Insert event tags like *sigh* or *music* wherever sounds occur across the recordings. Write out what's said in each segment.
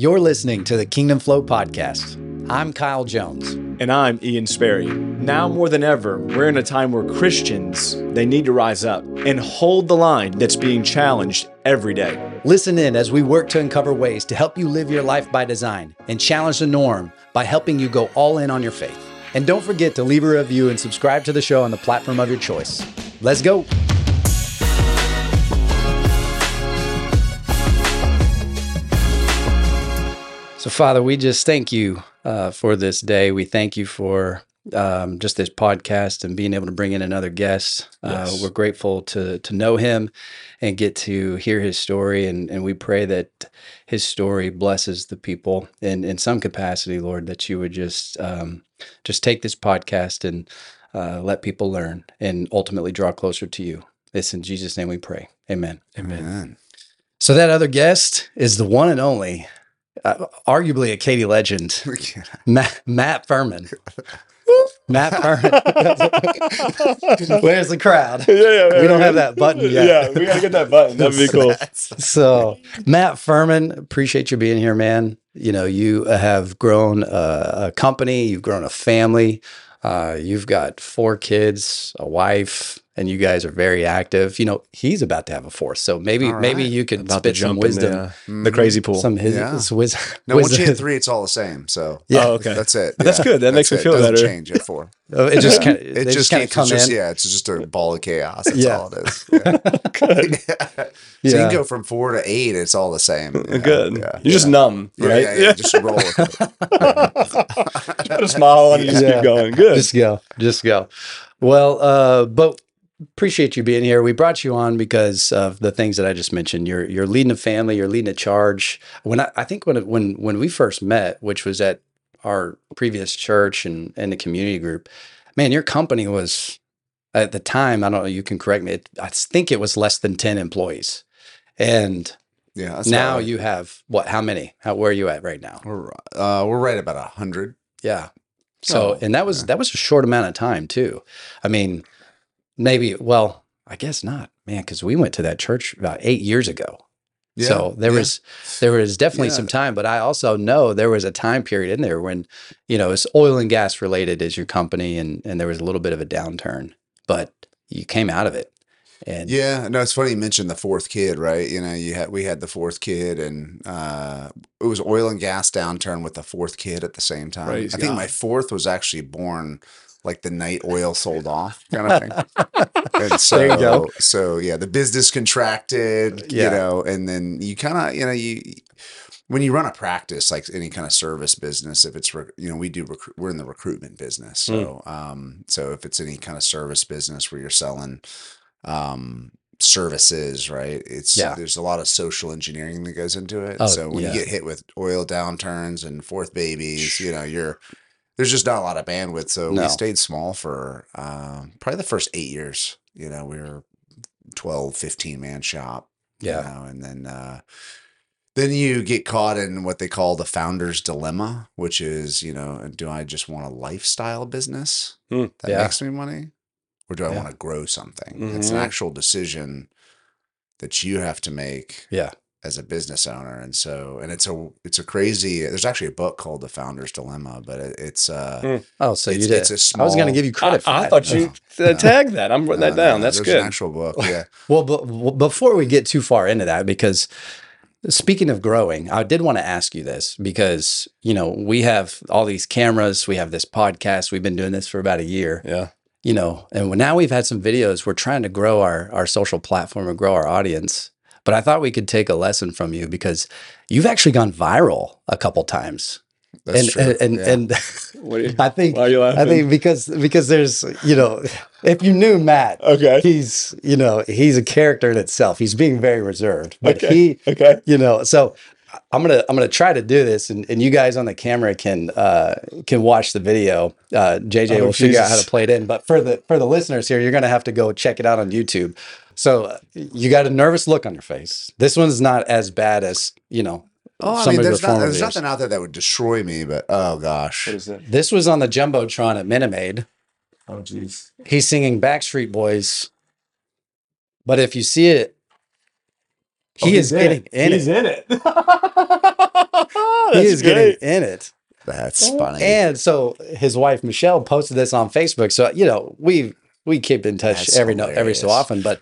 You're listening to the Kingdom Flow Podcast. I'm Kyle Jones. And I'm Ian Sperry. Now more than ever, we're in a time where Christians, they need to rise up and hold the line that's being challenged every day. Listen in as we work to uncover ways to help you live your life by design and challenge the norm by helping you go all in on your faith. And don't forget to leave a review and subscribe to the show on the platform of your choice. Let's go. So, Father, we just thank you uh, for this day. We thank you for um, just this podcast and being able to bring in another guest. Uh, Yes. we're grateful to to know him and get to hear his story, and and we pray that his story blesses the people in in some capacity, Lord. That you would just um, just take this podcast and uh, let people learn and ultimately draw closer to you. This in Jesus' name we pray. Amen. Amen. So that other guest is the one and only, uh, arguably a Katy legend, *laughs* Matt, Matt Fuhrman. *laughs* Matt Fuhrman. *laughs* Where's the crowd? Yeah, yeah, We don't have that button yet. Yeah, we gotta get that button. That'd be cool. So, Matt Fuhrman, appreciate you being here, man. You know, you have grown a, a company, you've grown a family, uh, you've got four kids, a wife, and you guys are very active. You know, he's about to have a fourth, so maybe All maybe you could About spit some jump in wisdom, the, uh, Mhm. the crazy pool. some his, Yeah. his wis- No, once wisdom. you hit three, it's all the same. So *laughs* Yeah. Oh, okay. that's it. That's good. That makes that's me it. feel Doesn't better. change at four. *laughs* Oh, it just Yeah. kind of It just, just kind of keeps. come It's just in. yeah. It's just a ball of chaos. That's Yeah. all it is. Yeah. *laughs* Good. so you can go from four to eight. It's all the same. Yeah, Good. Yeah. You're just numb, Yeah, right? yeah, yeah, Just roll with it. Put a smile on and just Yeah. keep going. Good. Just go. Just go. Well, uh, but appreciate you being here. We brought you on because of the things that I just mentioned. You're you're leading a family, you're leading a charge. When I, I think when when when we first met, which was at our previous church and and the community group, man, your company was at the time, I don't know, you can correct me. It, I think it was less than 10 employees. And Yeah. Now right. you have what, how many? How where are you at right now? We're uh, we're right about a hundred. Yeah. So, Oh, and that was yeah. that was a short amount of time too. I mean, maybe well, I guess not, man, because we went to that church about eight years ago. so there yeah. was there was definitely Yeah. some time, but I also know there was a time period in there when you know it's oil and gas related as your company, and and there was a little bit of a downturn, but you came out of it. And Yeah, no, it's funny you mentioned the fourth kid, right? You know, you had we had the fourth kid, and uh, it was oil and gas downturn with the fourth kid at the same time. Praise I think my fourth was actually born like the night oil sold off, kind of thing. and so, *laughs* There you go. so yeah, the business contracted, Yeah. you know, and then you kind of, you know, you when you run a practice like any kind of service business, if it's rec- you know we do recruit, we're in the recruitment business, so um, so if it's any kind of service business where you're selling um services right it's Yeah. there's a lot of social engineering that goes into it Oh, so when yeah. you get hit with oil downturns and fourth babies you know you're there's just not a lot of bandwidth so No. we stayed small for um probably the first eight years you know we were 12 15 man shop you yeah, know, and then uh, then you get caught in what they call the founder's dilemma, which is, you know, do I just want a lifestyle business Hmm. that Yeah. makes me money, or do I Yeah. want to grow something? It's an Mhm. actual decision that you have to make yeah, as a business owner, and so and it's a it's a crazy. There's actually a book called The Founder's Dilemma, but it, it's uh, Hmm. Oh, so you it's, did. it's a I was going to give you credit. for I that. thought you uh, tagged that. I'm writing no, that down. no, That's good. An actual book, *laughs* yeah. Well, but w- before we get too far into that, because speaking of growing, I did want to ask you this because, you know, we have all these cameras, we have this podcast, we've been doing this for about a year, yeah. you know, and now we've had some videos. We're trying to grow our, our social platform and grow our audience. But I thought we could take a lesson from you because you've actually gone viral a couple times. That's and, true. and, and, yeah. and What do you, *laughs* I think, why are you laughing? I think because, because there's, you know, if you knew Matt, okay. he's you know he's a character in itself he's being very reserved but Okay. he Okay. you know so i'm gonna i'm gonna try to do this and, and you guys on the camera can uh can watch the video uh jj Oh, will figure out how to play it in but for the for the listeners here you're gonna have to go check it out on youtube so uh, you got a nervous look on your face this one's not as bad as you know Oh, I mean, there's, not, there's nothing out there that would destroy me, but oh gosh, What is it? this was on the jumbotron at Minute Maid Oh, jeez. he's singing backstreet boys but if you see it he is getting in it. He's in it. Oh, he that's is getting in it. That's funny. And so his wife Michelle posted this on Facebook. So you know we we keep in touch That's every no, every so often, but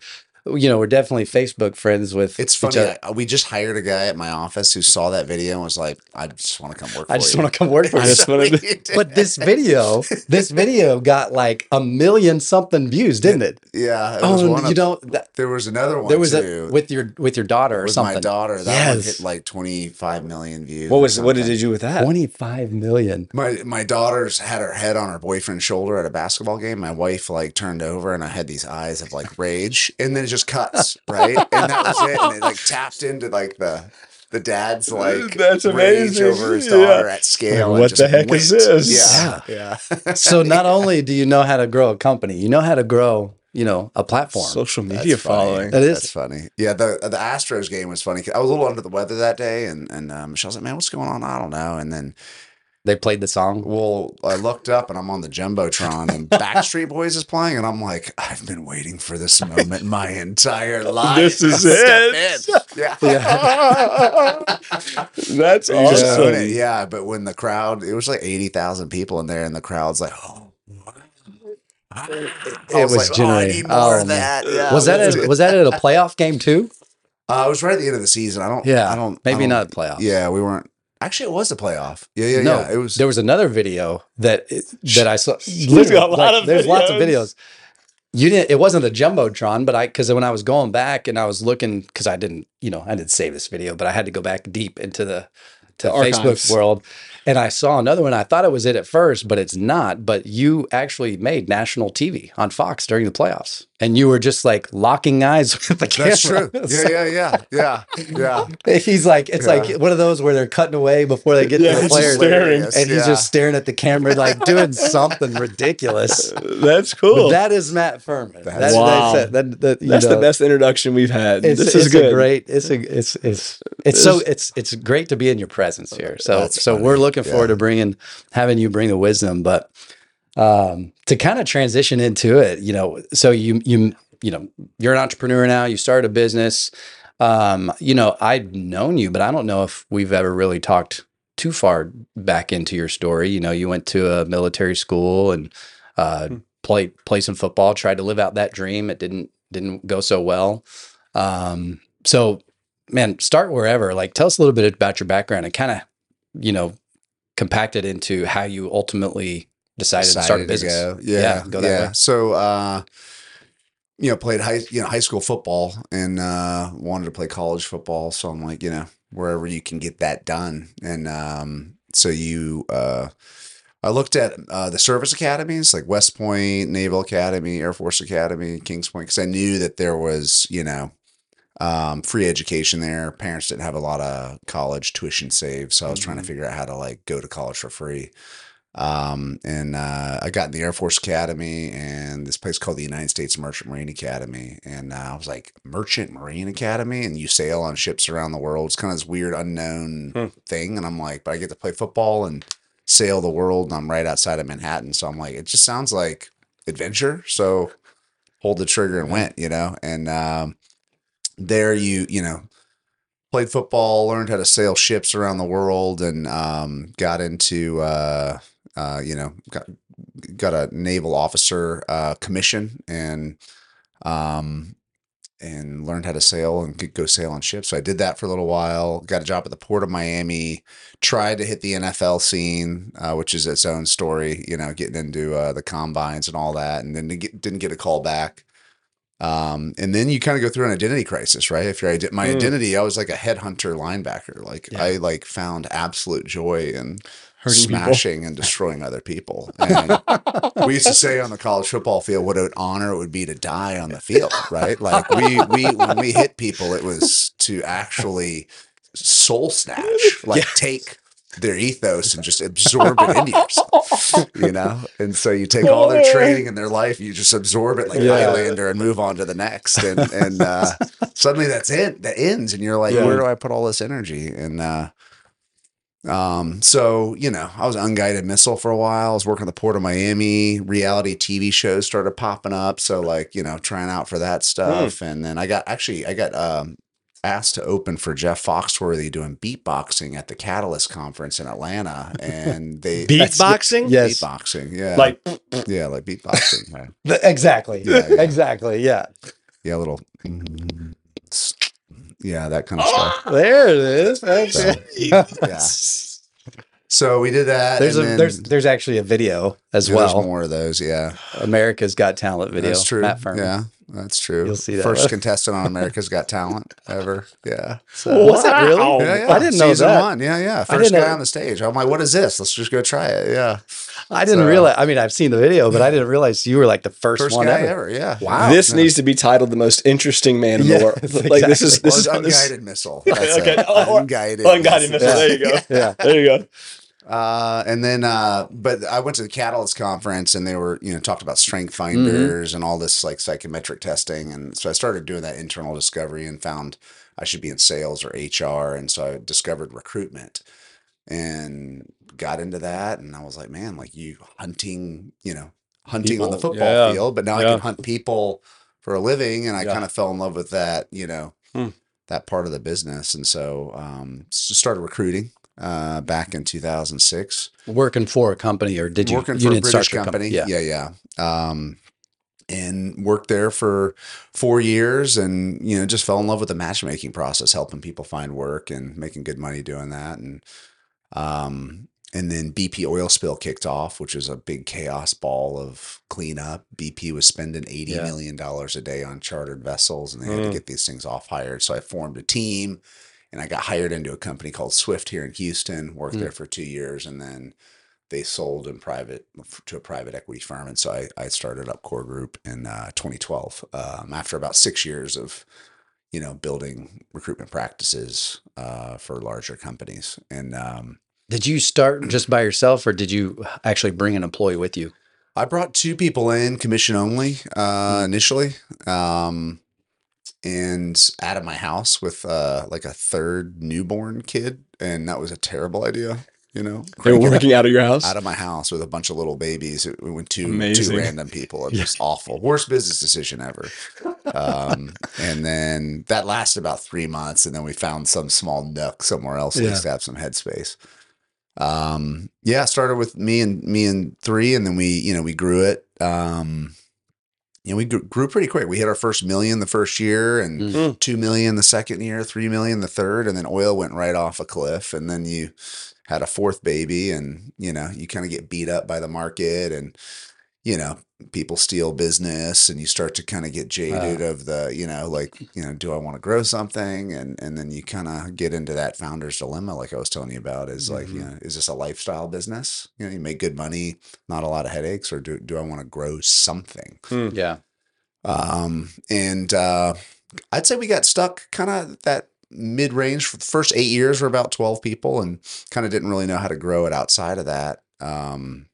you know we're definitely Facebook friends with. it's funny. I, we just hired a guy at my office who saw that video and was like, "I just want to come work. I just want to come work *laughs* for I you. just wanna- But this video, this video got like a million something views, didn't it? yeah, it was Oh, one you of, know, that, there was another one there was too. a with your with your daughter or with something. my daughter. That one hit like twenty five million views. What was what did you do with that? Twenty five million. My my daughter's had her head on her boyfriend's shoulder at a basketball game. My wife like turned over and I had these eyes of like rage, and then it just cuts right, and that was it. And it like *laughs* tapped into like the the dad's like That's rage amazing. over his Yeah. daughter at scale. and What just the heck is this? Yeah, yeah. So *laughs* not only do you know how to grow a company, you know how to grow, you know, a platform. Social That's media funny. following. That is- That's funny. Yeah, the the Astros game was funny. I was a little under the weather that day, and and um, Michelle's like, "Man, what's going on?" I don't know. And then they played the song. Well, I looked up and I'm on the jumbotron, and Backstreet Boys is playing, and I'm like, I've been waiting for this moment my entire life. This is Step it. in. Yeah. *laughs* That's You just it. awesome. Yeah, but when the crowd, it was like eighty thousand people in there, and the crowd's like, oh. it was like, oh, generating- need more oh, of man. that. Yeah, was that a, was that at a playoff game too? Uh, it was right at the end of the season. I don't. Yeah, I don't. maybe I don't- not playoffs. Yeah, we weren't. Actually, it was a playoff. Yeah, yeah, no, yeah. It was. There was another video that that I saw. There's a lot of there's lots of videos. videos. You didn't. It wasn't the jumbotron, but I because when I was going back and I was looking because I didn't, you know, I didn't save this video, but I had to go back deep into the to The. Facebook world, and I saw another one. I thought it was it at first, but it's not. But you actually made national TV on Fox during the playoffs, and you were just like locking eyes *laughs* with the camera. That's true. *laughs* Yeah, yeah, yeah, yeah, yeah. *laughs* He's like, it's Yeah. like one of those where they're cutting away before they get Yeah, to the it's just staring. and he's Yeah. just staring at the camera, like doing something ridiculous. That's But cool. that is Matt Fuhrman. That's- That's, Wow. that's, that, that, you That's the best introduction we've had. It's, this it's is good. a great. It's a. It's it's it's so it's it's great to be in your presence here. So That's so funny. we're looking forward Yeah. to bringing having you bring the wisdom, but um to kind of transition into it, you know. So you you you know you're an entrepreneur now. You started a business. Um, you know, I've known you, but I don't know if we've ever really talked too far back into your story. You know, you went to a military school and uh, Hmm. played play some football, tried to live out that dream. It didn't didn't go so well. Um, so, man, start wherever. Like, tell us a little bit about your background and kind of, you know, compact it into how you ultimately decided, to start a Decided business. go. Yeah, go that yeah. way. So, uh, you know, played high, you know, high school football and uh, wanted to play college football. So I'm like, you know, wherever you can get that done. And um, so you, uh, I looked at uh, the service academies like West Point, Naval Academy, Air Force Academy, Kings Point, because I knew that there was, you know, um, free education there. Parents didn't have a lot of college tuition saved, so I was trying to Mhm. figure out how to like go to college for free. Um, and uh, I got in the Air Force Academy and this place called the United States Merchant Marine Academy. And uh, I was like, Merchant Marine Academy? And you sail on ships around the world. It's kind of this weird, unknown Hmm. thing. And I'm like, but I get to play football and sail the world. And I'm right outside of Manhattan. So I'm like, it just sounds like adventure. So hold the trigger and went, you know? And um, there you, you know, played football, learned how to sail ships around the world, and um, got into uh, uh, you know got got a naval officer uh, commission and um, and learned how to sail and could go sail on ships. So I did that for a little while. Got a job at the port of Miami. Tried to hit the NFL scene, uh, which is its own story. You know, getting into uh, the combines and all that, and then didn't get, didn't get a call back. Um, and then you kind of go through an identity crisis, right? If your ide- my Mm. identity, I was like a headhunter linebacker. Like Yeah. I like found absolute joy in Hurting people. smashing and destroying other people. And we used to say on the college football field, what an honor it would be to die on the field, right? Like we we when we hit people, it was to actually soul snatch, *laughs* like take their ethos and just absorb it into yourself, you know. And so you take all their training and their life, you just absorb it like Yeah. Highlander and move on to the next. And and uh, suddenly that's it, that ends, and you're like, Yeah. where do I put all this energy? And uh, um, so you know, I was unguided missile for a while. I was working at the port of Miami. Reality TV shows started popping up. So like, you know, trying out for that stuff. And then I got actually I got um asked to open for Jeff Foxworthy doing beatboxing at the Catalyst conference in Atlanta, and *laughs* they Beatboxing? Yes. beatboxing, yeah, Like yeah, like beatboxing, *laughs* right. Exactly. Yeah, yeah. Exactly. Yeah. yeah, a little, yeah, that kind of ah! stuff. There it is. That's So, *laughs* yeah. So we did that. There's a then- there's there's actually a video as yeah, there's well. more of those. Yeah, America's Got Talent video. that's true. Matt Fuhrman. Yeah, that's true. You'll see that. First *laughs* contestant on America's Got Talent ever. Yeah. So. Was it really? Yeah, yeah. I didn't know Season that. one. Yeah, yeah. First guy know- on the stage. I'm like, what is this? Let's just go try it. Yeah. I didn't So- realize. I mean, I've seen the video, but I didn't realize you were like the first, First one guy ever. ever. Yeah. Wow. this Yeah. needs to be titled the most interesting man in the world. *laughs* Like this is this Well, is it's this- unguided missile. *laughs* That's Okay. it. Oh, unguided. unguided missile. There you go. Yeah. There you go. Uh, and then, uh, but I went to the Catalyst conference and they were, you know, talked about strength finders and all this like psychometric testing. And so I started doing that internal discovery and found I should be in sales or HR. And so I discovered recruitment and got into that. And I was like, man, like you hunting, you know, hunting on the football yeah, field, but now I can hunt people for a living. And I Yeah. kind of fell in love with that, you know, Hmm. that part of the business. And so, um, started recruiting, uh, back in 2006 Working for a company, or did you? working you for a British the company. Yeah. yeah, yeah. Um, and worked there for four years, and you know, just fell in love with the matchmaking process, helping people find work and making good money doing that. And um, and then BP oil spill kicked off, which was a big chaos ball of cleanup. BP was spending eighty Yeah. million dollars a day on chartered vessels, and they had to Mm. get these things off hired. So I formed a team. And I got hired into a company called Swift here in Houston. Worked Mm. there for two years, and then they sold in private to a private equity firm, and so I, I started up Core Group in uh, 2012. Um, after about six years of, you know, building recruitment practices uh, for larger companies, and um, Did you start just by yourself, or did you actually bring an employee with you? I brought two people in, commission only, uh, initially, um, and out of my house with uh, like a third newborn kid, and that was a terrible idea. You know, *laughs* They were working out of your house. out of my house with a bunch of little babies. It we went two Amazing. two random people. It *laughs* was just awful. Worst business decision ever. Um, and then that lasted about three months, and then we found some small nook somewhere else Yeah. to have some headspace. Um, yeah, started with me and me and three, and then we you know we grew it. Um, you know, we grew, grew pretty quick. We hit our first million the first year, and Mm. two million the second year, three million the third, and then oil went right off a cliff. And then you had a fourth baby, and you know, you kind of get beat up by the market, and you know, people steal business, and you start to kind of get jaded of the, you know, like, you know, do I want to grow something? And and then you kind of get into that founder's dilemma, like I was telling you about, is like, you Mhm. know, is this a lifestyle business? You know, you make good money, not a lot of headaches, or do do I want to grow something? Yeah. Um, and uh, I'd say we got stuck kind of that mid range for the first eight years. We're about 12 people and kind of didn't really know how to grow it outside of that. Um,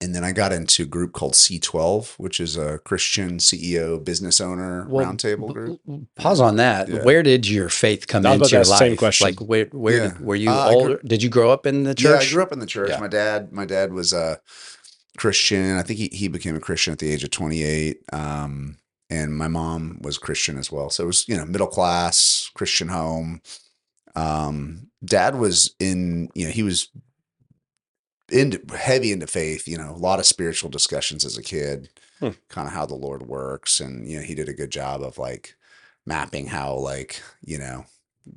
and then I got into a group called C12, which is a Christian CEO business owner Well, roundtable group. Pause on that. Yeah. Where did your faith come I into to your life? same question. Like where where Yeah. did, were you Uh, I grew- older? did you grow up in the church? Yeah, church? I grew up in the church. Yeah. My dad, my dad was a Christian. I think he, he became a Christian at the age of 28. Um, and my mom was Christian as well. So it was, you know, middle class Christian home. Um, dad was in, you know, he was into heavy into faith, you know, a lot of spiritual discussions as a kid, Hmm. kind of how the Lord works. And, you know, he did a good job of like mapping how like, you know,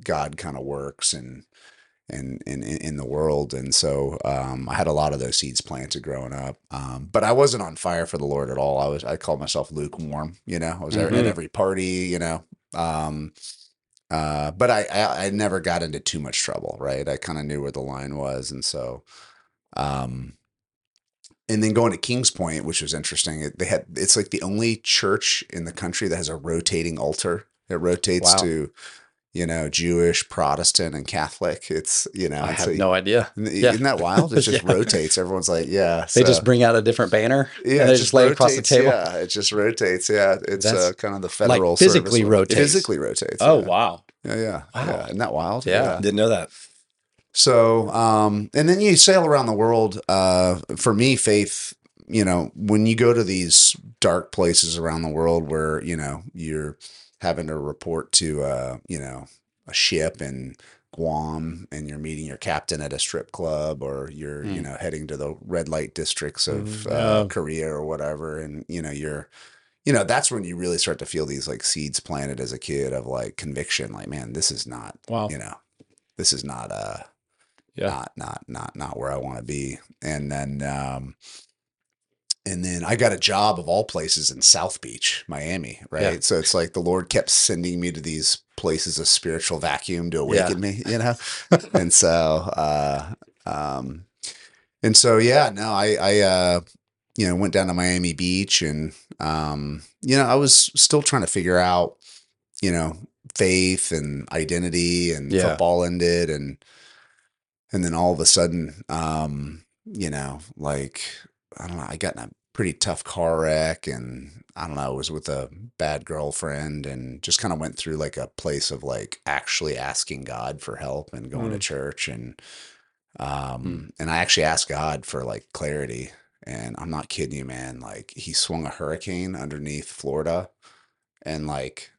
God kind of works and in, in in the world. And so um I had a lot of those seeds planted growing up. Um, but I wasn't on fire for the Lord at all. I was I called myself lukewarm, you know, I was at- at every party, you know. Um uh, but I, I I never got into too much trouble, right? I kind of knew where the line was, and so, um, and then going to Kings Point, which was interesting. It, they had it's like the only church in the country that has a rotating altar. It rotates Wow. to, you know, Jewish, Protestant, and Catholic. It's you know, I it's have a- no idea. isn't yeah. that wild? It *laughs* just Yeah. rotates. Everyone's like, yeah. They just bring out a different banner yeah, and they it just lay it across the table. Yeah, it just rotates. Yeah, it's uh, kind of the federal physically service. rotates. Physically rotates. Oh yeah. wow! Yeah, yeah, Wow. yeah. Isn't that wild? Yeah. Didn't know that. So, um, and then you sail around the world. Uh, for me, faith, you know, when you go to these dark places around the world where, you know, you're having to report to uh, you know a ship in Guam, and you're meeting your captain at a strip club, or you're you Mm. know heading to the red light districts of Mm, uh, yeah. Korea or whatever, and you know you're you know that's when you really start to feel these like seeds planted as a kid of like conviction, like man, this is not Wow. you know this is not uh Yeah. not not not not where I want to be. And then um and then I got a job of all places in South Beach, Miami, right? Yeah. So it's like the Lord kept sending me to these places of spiritual vacuum to awaken me, you know? *laughs* and so uh um and so yeah, no, I I uh you know, went down to Miami Beach and um you know, I was still trying to figure out, you know, faith and identity and Yeah. football ended and and then all of a sudden um you know like i don't know i got in a pretty tough car wreck and i don't know I was with a bad girlfriend and just kind of went through like a place of like actually asking god for help and going to Mm. church and um and i actually asked god for like clarity and i'm not kidding you man like he swung a hurricane underneath florida and like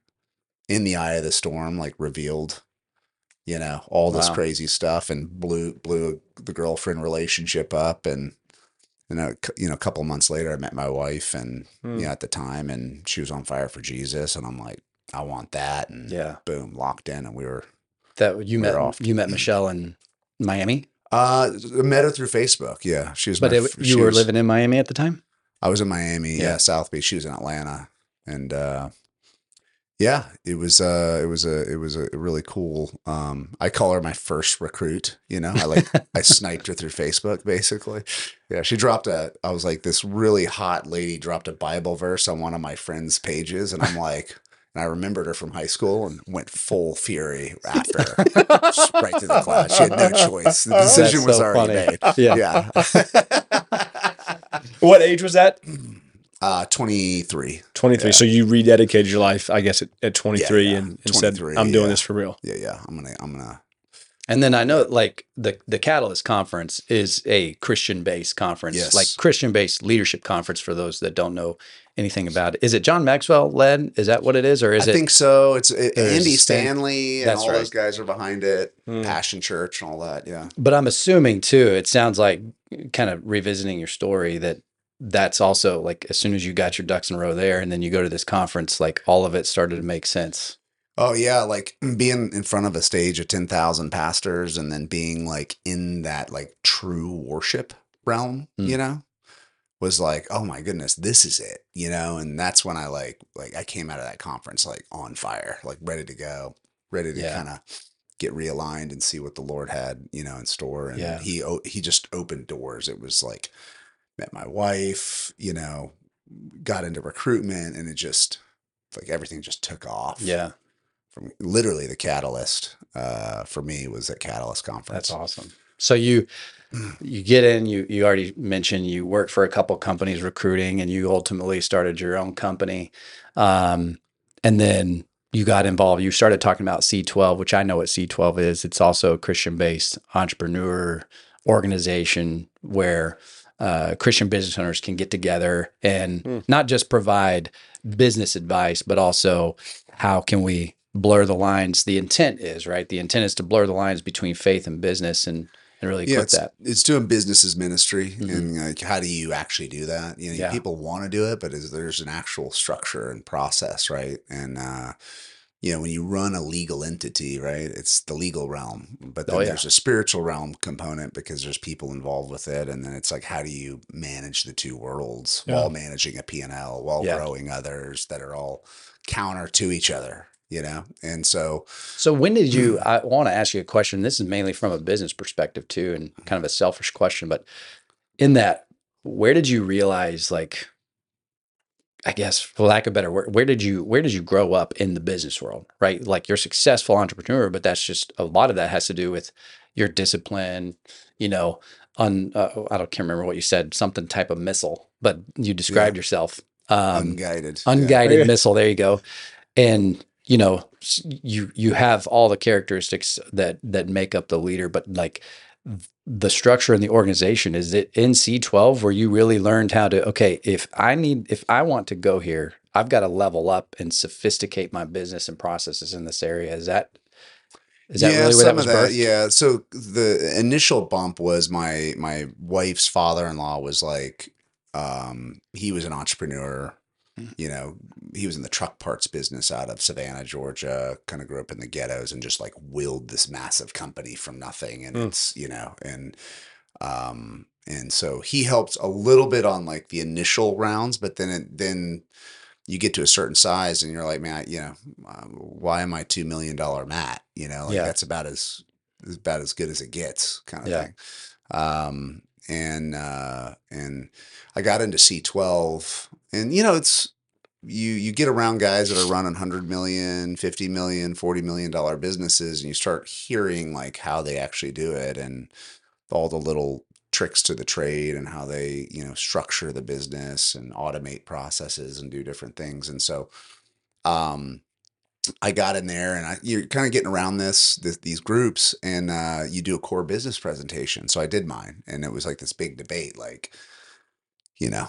in the eye of the storm like revealed you know all this Wow. crazy stuff and blew blew the girlfriend relationship up and and a, you know a couple months later i met my wife and Hmm. you know at the time and she was on fire for jesus and i'm like i want that and Yeah. boom locked in and we were That you We're met off. you met Michelle in Miami, uh met her through facebook yeah she was but my it, you were was- living in Miami at the time. I was in Miami, yeah. Yeah. South Beach. She was in Atlanta, and uh, yeah, it was uh, it was a it was a really cool. Um, I call her my first recruit. You know, I like *laughs* I sniped her through Facebook, basically. Yeah, she dropped a. I was like, this really hot lady dropped a Bible verse on one of my friends' pages, and I'm like. And I remembered her from high school and went full fury after her, right to the class. She had no choice. The decision was already funny. made. Yeah. Yeah. *laughs* What age was that? *clears throat* uh, 23. 23. Yeah. So you rededicated your life, I guess, at, at 23 yeah. and, and said, 23, I'm doing yeah. this for real. Yeah, yeah. I'm gonna, I'm gonna. And then I know like the the Catalyst conference is a Christian based conference, Yes. like Christian based leadership conference for those that don't know anything about it. Is it John Maxwell led? Is that what it is, or is I it? I think so. It's it, Andy Stanley and That's all right. those guys are behind it. Hmm. Passion Church and all that. Yeah. But I'm assuming too. It sounds like kind of revisiting your story that that's also like as soon as you got your ducks in a row there, and then you go to this conference, like all of it started to make sense. Oh yeah, like being in front of a stage of ten thousand pastors and then being like in that like true worship realm, Mm. you know, was like, oh my goodness, this is it, you know. And that's when I like like I came out of that conference like on fire, like ready to go, ready to Yeah. kind of get realigned and see what the Lord had, you know, in store. And Yeah. he he just opened doors. It was like met my wife, you know, got into recruitment, and it just like everything just took off Yeah, from literally the catalyst uh, for me was at Catalyst Conference. that's awesome. So you you get in. You you already mentioned you worked for a couple companies recruiting, and you ultimately started your own company, um, and then you got involved. You started talking about C12, which I know what C12 is. It's also a Christian based entrepreneur organization where uh, Christian business owners can get together and Hmm. not just provide business advice, but also how can we blur the lines? The intent is right. The intent is to blur the lines between faith and business, and and really Yeah, put it's, that. it's doing business as ministry, Mhm. and like, how do you actually do that? You know, Yeah. people want to do it, but is there's an actual structure and process, right? And uh, you know, when you run a legal entity, right, it's the legal realm, but oh, then Oh, yeah. there's a spiritual realm component because there's people involved with it, and then it's like, how do you manage the two worlds Yeah. while managing a P and L, while Yeah. growing others that are all counter to each other, you know? And so, So when did you? Hmm. I want to ask you a question. This is mainly from a business perspective too, and kind of a selfish question. But in that, where did you realize, like, I guess, for lack of better word, where did you where did you grow up in the business world? Right, like you're a successful entrepreneur, but that's just a lot of that has to do with your discipline. You know, un, uh, I don't can't remember what you said, something type of missile, but you described yourself. Um, unguided. unguided Yeah. *laughs* missile there you go and you know you you have all the characteristics that that make up the leader but like the structure in the organization is it in c12 where you really learned how to okay if i need if i want to go here I've got to level up and sophisticate my business and processes in this area. Is that is that yeah, really where that was birthed? Yeah. So the initial bump was my my wife's father in law was like, um, he was an entrepreneur. Mm. You know, he was in the truck parts business out of Savannah, Georgia. Kind of grew up in the ghettos and just like willed this massive company from nothing. And Mm. it's you know, and um, and so he helped a little bit on like the initial rounds, but then it, then you get to a certain size and you're like, man, I- you know, uh, why am I two million dollar Matt? You know, like Yeah. that's about as about as good as it gets, kind of Yeah. thing. Um, and uh, and I got into C12, and you know, it's you you get around guys that are running 100 million 50 million 40 million dollar businesses and you start hearing like how they actually do it and all the little tricks to the trade and how they you know structure the business and automate processes and do different things and so um I got in there and I, you're kind of getting around this, this these groups and uh, you do a core business presentation. So I did mine and it was like this big debate, like, you know,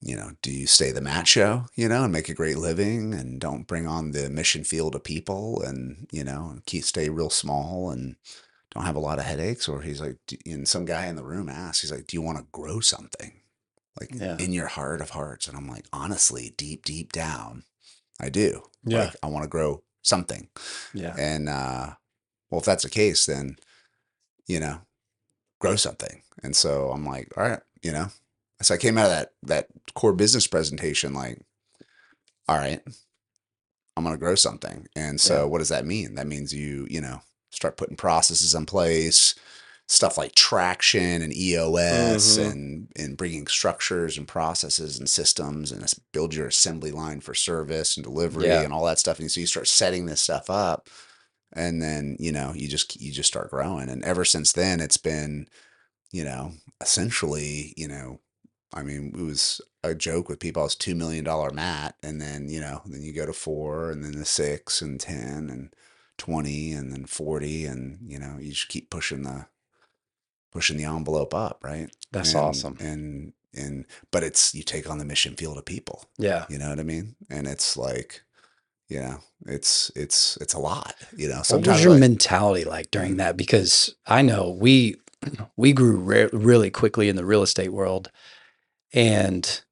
you know, do you stay the Matt show, you know, and make a great living and don't bring on the mission field of people and, you know, and keep stay real small and don't have a lot of headaches? Or he's like, and some guy in the room asked, he's like, do you want to grow something? Like Yeah. in your heart of hearts. And I'm like, honestly, deep, deep down, I do. Yeah. Like, I want to grow something. Yeah. And uh, well, if that's the case, then you know, grow something. And so I'm like, all right, you know. So I came out of that that core business presentation like, all right, I'm gonna grow something. And so Yeah. what does that mean? That means you, you know, start putting processes in place, stuff like traction and EOS Mhm. and and bringing structures and processes and systems and build your assembly line for service and delivery Yeah. and all that stuff. And so you start setting this stuff up and then, you know, you just you just start growing. And ever since then it's been, you know, essentially, you know, I mean, it was a joke with people. Oh, I was two million dollar Matt, and then you know, then you go to four, and then the six, and ten, and twenty, and then forty, and you know, you just keep pushing the pushing the envelope up, right? That's And- awesome. And and but it's you take on the mission field of people. Yeah. You know what I mean? And it's like, you know, it's it's it's a lot. You know, What sometimes was your like, mentality like during that? Because I know we we grew re- really quickly in the real estate world, and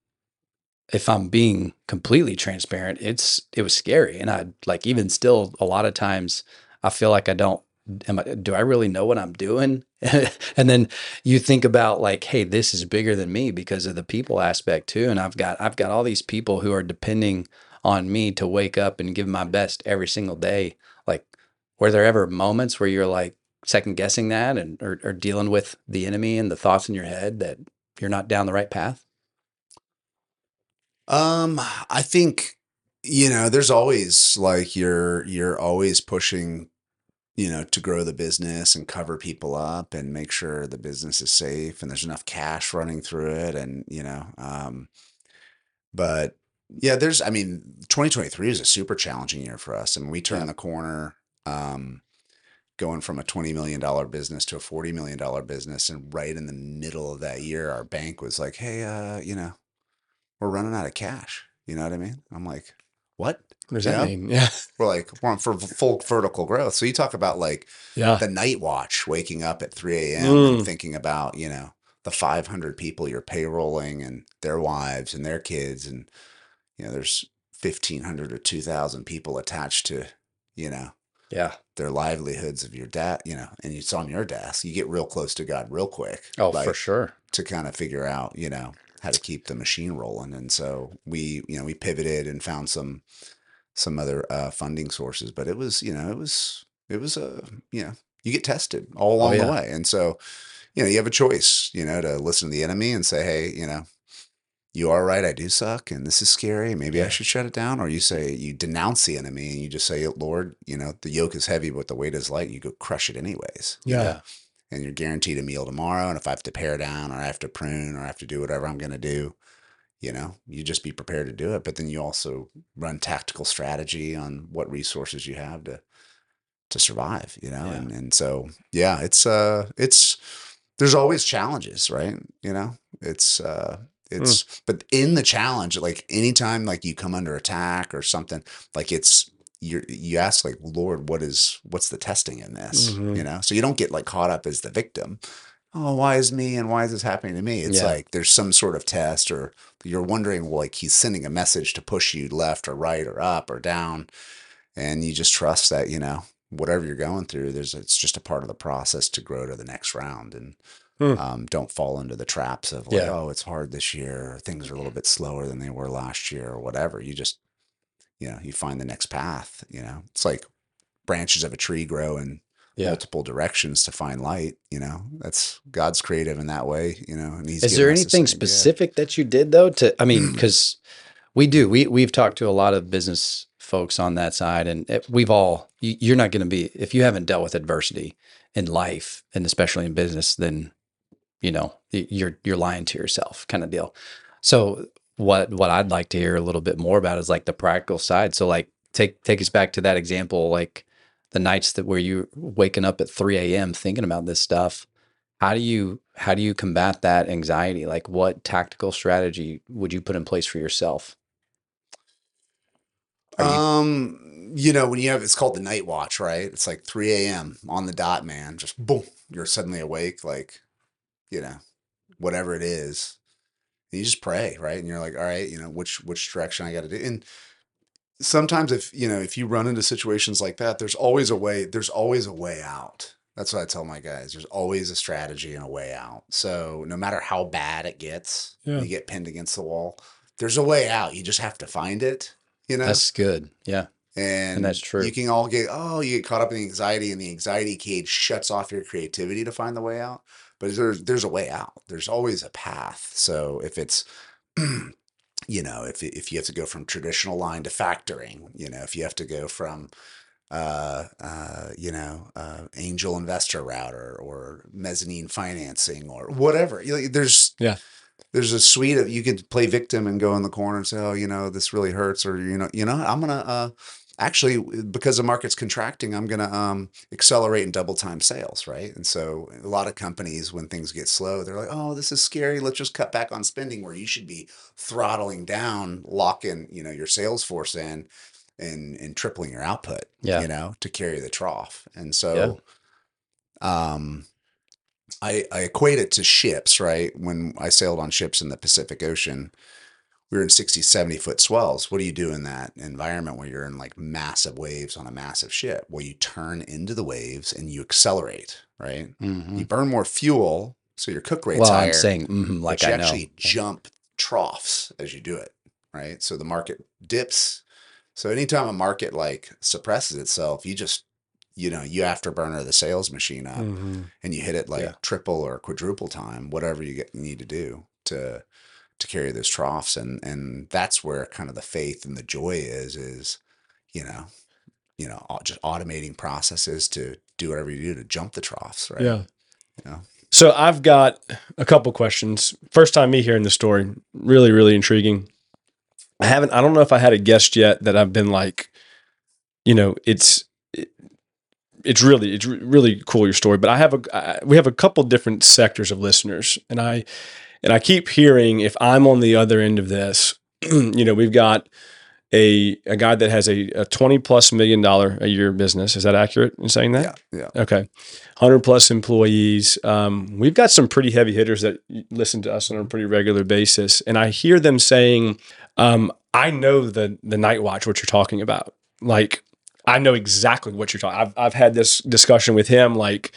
if I'm being completely transparent, it's it was scary, and I like even still a lot of times I feel like I don't. Am I, do I really know what I'm doing? *laughs* and then you think about like, hey, this is bigger than me because of the people aspect too, and I've got I've got all these people who are depending on me to wake up and give my best every single day. Like, were there ever moments where you're like second guessing that and or, or dealing with the enemy and the thoughts in your head that you're not down the right path? Um, I think you know, there's always like you're you're always pushing, you know, to grow the business and cover people up and make sure the business is safe and there's enough cash running through it and you know, um, but yeah, there's I mean, 2023 is a super challenging year for us. I mean, we turned Yeah. the corner, um, going from a 20 million dollar business to a 40 million dollar business and right in the middle of that year our bank was like, "Hey, uh, you know, we're running out of cash. You know what I mean? I'm like, what? What does You that mean? Yeah. We're like, we're on for full vertical growth. So you talk about like Yeah. the night watch, waking up at 3 a.m. Mm. and thinking about, you know, the 500 people you're payrolling and their wives and their kids. And, you know, there's 1,500 or 2,000 people attached to, you know, Yeah. their livelihoods of your dad, you know, and it's on your desk. You get real close to God real quick. Oh, like, for sure. to kind of figure out, you know, how to keep the machine rolling. And so we, you know, we pivoted and found some some other uh, funding sources. But it was, you know, it was it was a, you know, you get tested all along Oh, yeah. the way. And so, you know, you have a choice, you know, to listen to the enemy and say, hey, you know, you are right, I do suck, and this is scary. Maybe I should shut it down. Or you say you denounce the enemy and you just say, Lord, you know, the yoke is heavy, but the weight is light. You go crush it anyways you know? And you're guaranteed a meal tomorrow. And if I have to pare down or I have to prune or I have to do whatever I'm going to do, you know, you just be prepared to do it. But then you also run tactical strategy on what resources you have to to survive, you know. Yeah. And and so yeah, it's uh it's there's always challenges, right? You know, it's uh It's but in the challenge, like anytime like you come under attack or something, like it's you you ask like Lord, what is what's the testing in this? Mhm. You know, so you don't get like caught up as the victim. Oh, why is me and why is this happening to me? It's Yeah. like there's some sort of test, or you're wondering, well, like he's sending a message to push you left or right or up or down, and you just trust that you know whatever you're going through, there's it's just a part of the process to grow to the next round, and Hmm. um, don't fall into the traps of like, Yeah. oh, it's hard this year, things are a little bit slower than they were last year, or whatever. You just, you know, you find the next path. You know, it's like branches of a tree grow in Yeah. multiple directions to find light. You know, that's God's creative in that way. You know, and He's Is there the anything specific that you did though? To I mean, *clears throat* because we do. We we've talked to a lot of business folks on that side, and it, we've all. you- You're not going to be if you haven't dealt with adversity in life, and especially in business, then you know you're you're lying to yourself, kind of deal. So what what I'd like to hear a little bit more about is like the practical side. So like take take us back to that example, like the nights that where you waking up at 3 a.m. thinking about this stuff how do you how do you combat that anxiety like what tactical strategy would you put in place for yourself you- Um, you know, when you have it's called the night watch, right? It's like 3 a.m. on the dot, man. Just boom, you're suddenly awake, like, you know, whatever it is. And you just pray, right? And you're like, all right, you know, which which direction I got to do. And sometimes if you know, if you run into situations like that, there's always a way, there's always a way out. That's what I tell my guys. There's always a strategy and a way out. So no matter how bad it gets, Yeah. you get pinned against the wall. There's a way out. You just have to find it. You know, that's good yeah and, that's true. You can all get oh, you get caught up in the anxiety, and the anxiety cage shuts off your creativity to find the way out. But there's there's a way out. There's always a path. So if it's *clears throat* you know, if if you have to go from traditional line to factoring, you know, if you have to go from uh uh you know uh angel investor route or, or mezzanine financing or whatever you know, there's Yeah. there's a suite of you could play victim and go in the corner and say oh you know this really hurts or you know you know i'm gonna uh actually because the market's contracting i'm gonna um accelerate and double time sales right? And so a lot of companies when things get slow they're like oh this is scary. Let's just cut back on spending where you should be throttling down locking you know your sales force in and and tripling your output Yeah. you know to carry the trough. And so um i i equate it to ships right? When i sailed on ships in the pacific ocean we were in 60 70 foot swells what do you do in that environment where you're in like massive waves on a massive ship well you turn into the waves and you accelerate right Mhm. you burn more fuel so your cook rate's well higher i'm saying mhm, like you i know actually jump troughs as you do it, right? So the market dips. So anytime a market like suppresses itself, you just, you know, you afterburner the sales machine up Mhm. and you hit it like Yeah. triple or quadruple time, whatever you get you need to do to to carry those troughs. And and that's where kind of the faith and the joy is, is, you know, you know, just automating processes to do whatever you do to jump the troughs, right? Yeah. Yeah. So I've got a couple questions. First time me hearing the story, really, really intriguing. I haven't. I don't know if I had a guest yet that I've been like, you know, it's it, it's really it's really cool your story. But I have a I, we have a couple different sectors of listeners, and I and I keep hearing if I'm on the other end of this, *clears throat* you know, we've got a a guy that has a, a twenty plus million dollar a year business. Is that accurate in saying that? Yeah. Yeah. Okay. 100 plus employees. Um, we've got some pretty heavy hitters that listen to us on a pretty regular basis. And I hear them saying, um, I know the, the night watch, what you're talking about. Like, I know exactly what you're talking. I've, I've had this discussion with him. Like,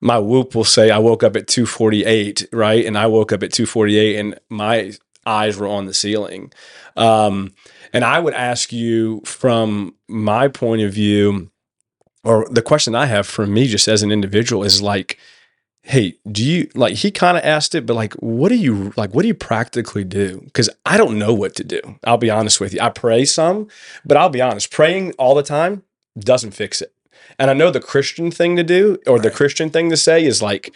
my whoop will say, I woke up at 248, right? And I woke up at 248 and my eyes were on the ceiling. Um, and I would ask you from my point of view, or the question I have for me just as an individual is like, hey, do you like he kind of asked it, but like, what do you like? What do you practically do? Because I don't know what to do. I'll be honest with you. I pray some, but I'll be honest, praying all the time doesn't fix it. And I know the Christian thing to do or the Christian thing to say is like,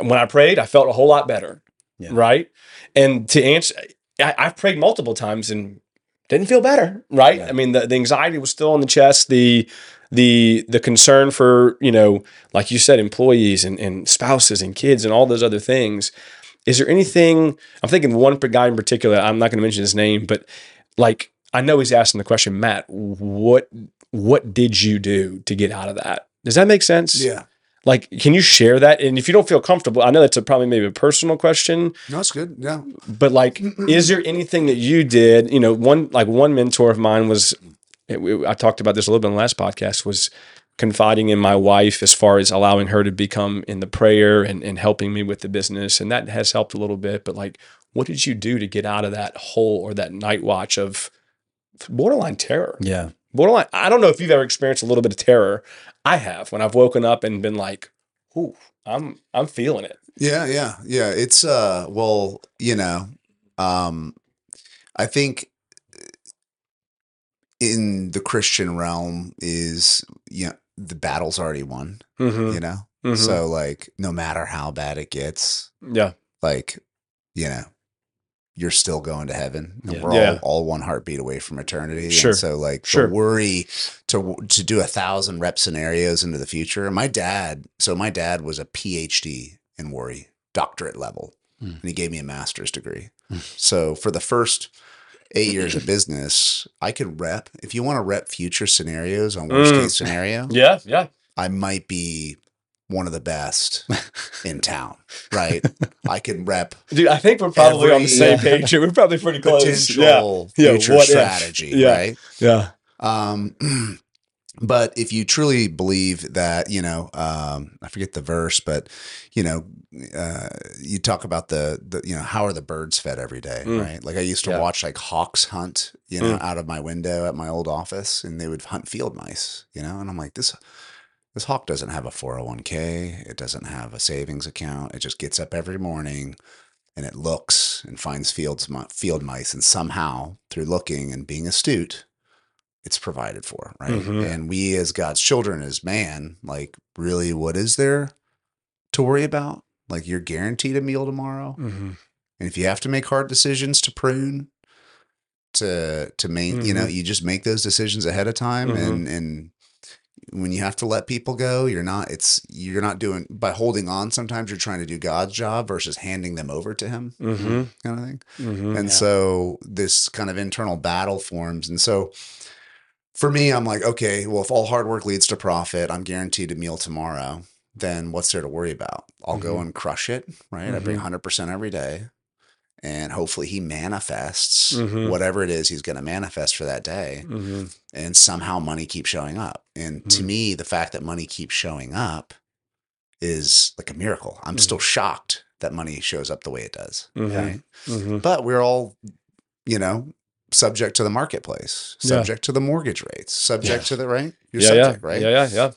when I prayed, I felt a whole lot better. Yeah. Right. And to answer, I, I've prayed multiple times and didn't feel better. Right. Yeah. I mean, the, the anxiety was still on the chest. The, the the concern for you know like you said employees and, and spouses and kids and all those other things is there anything? I'm thinking one guy in particular. I'm not going to mention his name, but like I know he's asking the question, Matt. What what did you do to get out of that? Does that make sense? Yeah. Like, can you share that? And if you don't feel comfortable, I know that's a, probably maybe a personal question, No, it's good. Yeah. but like, is there anything that you did? You know, one like one mentor of mine was, it- I talked about this a little bit in the last podcast, was confiding in my wife as far as allowing her to become in the prayer and, and helping me with the business. And that has helped a little bit. But like, what did you do to get out of that hole or that night watch of borderline terror? Yeah. Borderline, I don't know if you've ever experienced a little bit of terror. I have when I've woken up and been like, ooh, I'm I'm feeling it. Yeah, yeah, yeah. It's uh well, you know, um I think in the Christian realm is you know, the battle's already won, Mm-hmm. you know? Mhm. So like no matter how bad it gets, yeah. like, you know, you're still going to heaven. And Yeah. we're Yeah. all all one heartbeat away from eternity. Sure. And so like Sure. the worry to to do a thousand rep scenarios into the future. My dad, so my dad was a PhD in worry, doctorate level. Hmm. And he gave me a master's degree. Hmm. so for the first eight years of business, I could rep. If you want to rep future scenarios on worst Mm. case scenario, *laughs* Yeah. Yeah. I might be one of the best *laughs* in town, right? I can rep Dude, I think we're probably on the same page here. We're probably pretty close. Yeah. potential Yeah, future what if? strategy, Yeah. right? Yeah. Um, *clears throat* but if you truly believe that, you know, um, I forget the verse, but you know, uh, you talk about the, the, you know, how are the birds fed every day, Mm. right? Like I used to Yeah. watch like hawks hunt, you know, out of my window at my old office, and they would hunt field mice, you know, and I'm like, this, this hawk doesn't have a 401k, it doesn't have a savings account, it just gets up every morning and it looks and finds fields field mice and somehow through looking and being astute it's provided for right Mhm. and we as god's children as man like really what is there to worry about like you're guaranteed a meal tomorrow Mm-hmm. and if you have to make hard decisions to prune to to make you know you just make those decisions ahead of time Mhm. and and when you have to let people go you're not it's you're not doing by holding on sometimes you're trying to do god's job versus handing them over to him Mm-hmm. kind of thing Mm-hmm. and Yeah. so this kind of internal battle forms. And so for me, I'm like, okay, well, if all hard work leads to profit, I'm guaranteed a meal tomorrow. Then what's there to worry about? I'll go and crush it, right? I bring 100% every day. And hopefully he manifests Mhm. whatever it is he's going to manifest for that day. Mm-hmm. And somehow money keeps showing up. And to Mhm. me, the fact that money keeps showing up is like a miracle. I'm Mhm. still shocked that money shows up the way it does. Mhm. Right Mm-hmm. but we're all you know subject to the marketplace Yeah. subject to the mortgage rates subject Yeah. to the right you're Yeah, subject yeah. right Yeah, yeah, yeah.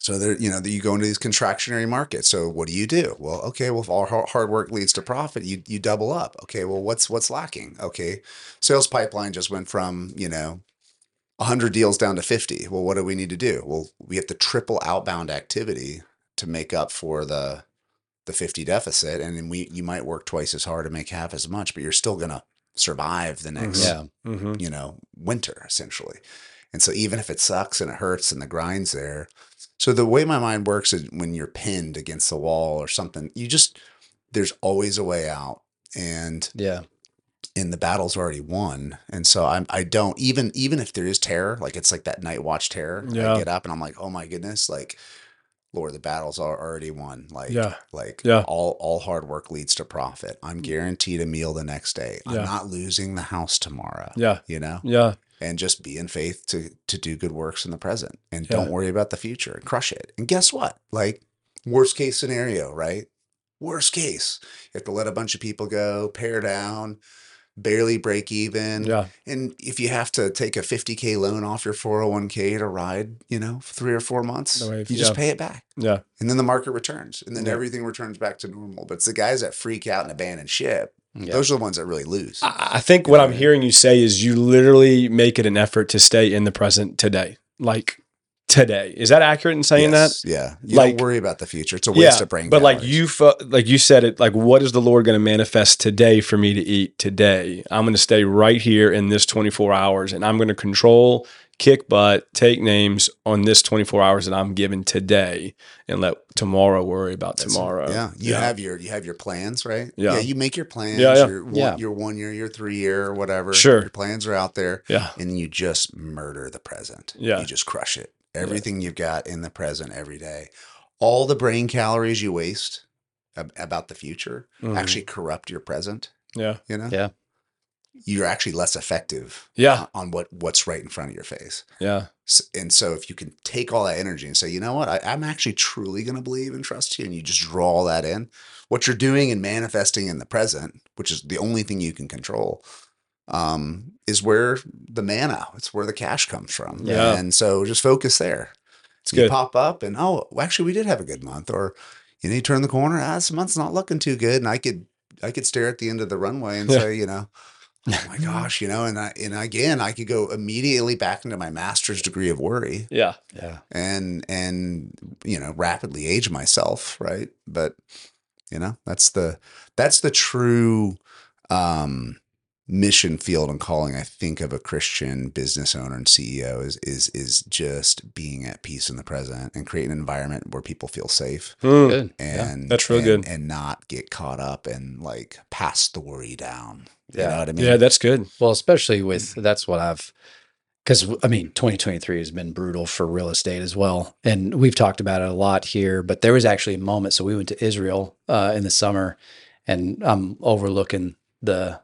So there you know that you go into these contractionary markets. So what do you do? Well okay well if all hard work leads to profit you you double up. Okay well what's what's lacking? Okay sales pipeline just went from you know 100 deals down to 50 well what do we need to do? Well we have to triple outbound activity to make up for the the 50 deficit and then we you might work twice as hard and make half as much but you're still going to survive the next Yeah. Mm-hmm. you know winter essentially. And so even if it sucks and it hurts and the grind's there so the way my mind works is when you're pinned against the wall or something you just there's always a way out and Yeah. and the battle's already won and so i'm i don't even even if there is terror like it's like that night watch terror Yeah. i get up and i'm like oh my goodness like lord the battle's are already won like Yeah. like Yeah. all all hard work leads to profit i'm mm. guaranteed a meal the next day Yeah. i'm not losing the house tomorrow Yeah. you know Yeah. And just be in faith to to do good works in the present and Yeah. don't worry about the future and crush it and guess what like worst case scenario right worst case you have to let a bunch of people go pare down barely break even Yeah. and if you have to take a 50k loan off your 401k to ride you know three or four months No way, you just yeah. pay it back Yeah. and then the market returns and then Yeah. everything returns back to normal but it's the guys that freak out and abandon ship Yeah. those are the ones that really lose I I think what I'm hearing you say is you literally make it an effort to stay in the present today. Like today. Is that accurate in saying Yes, yeah you Like- don't worry about the future it's a that? waste of brain But like you fe- like you said it like what is the Lord going to manifest today for me to eat today? I'm going to stay right here in this 24 hours and I'm going to control kick butt, take names on this 24 hours that I'm given today, and let tomorrow worry about That's it. tomorrow. Yeah, you have your you have your plans, right? Yeah. you make your plans. Yeah, yeah. Your one, Yeah. your one year, your three year, or whatever. Sure. your plans are out there, yeah, and you just murder the present. Yeah. you just crush it. Everything you've got in the present every day, all the brain calories you waste ab- about the future Mhm. actually corrupt your present. yeah, You know, Yeah. You're actually less effective. Yeah. on- what what's right in front of your face. yeah, And so, if you can take all that energy and say, you know what, I, I'm actually truly going to believe and trust you, and you just draw all that in, what you're doing and manifesting in the present, which is the only thing you can control, um, is where the mana, it's where the cash comes from. Yeah. And so, just focus there. it's you good. pop up, and oh, actually, we did have a good month, or you know, you turn the corner, ah, this month's not looking too good, and I could, I could stare at the end of the runway and Yeah. say, you know. Oh my gosh, you know, and I and again I could go immediately back into my master's degree of worry Yeah, Yeah. and and you know rapidly age myself right but you know that's the that's the true um mission field and calling i think of a christian business owner and ceo is is is just being at peace in the present and create an environment where people feel safe Mm. Good. Yeah. and That's real and- good. and not get caught up and like pass the worry down you Yeah. know what i mean yeah, that's good. Well, especially with that's what I've because I mean, 2023 has been brutal for real estate as well, and we've talked about it a lot here. But there was actually a moment. So we went to Israel uh, in the summer, and I'm overlooking the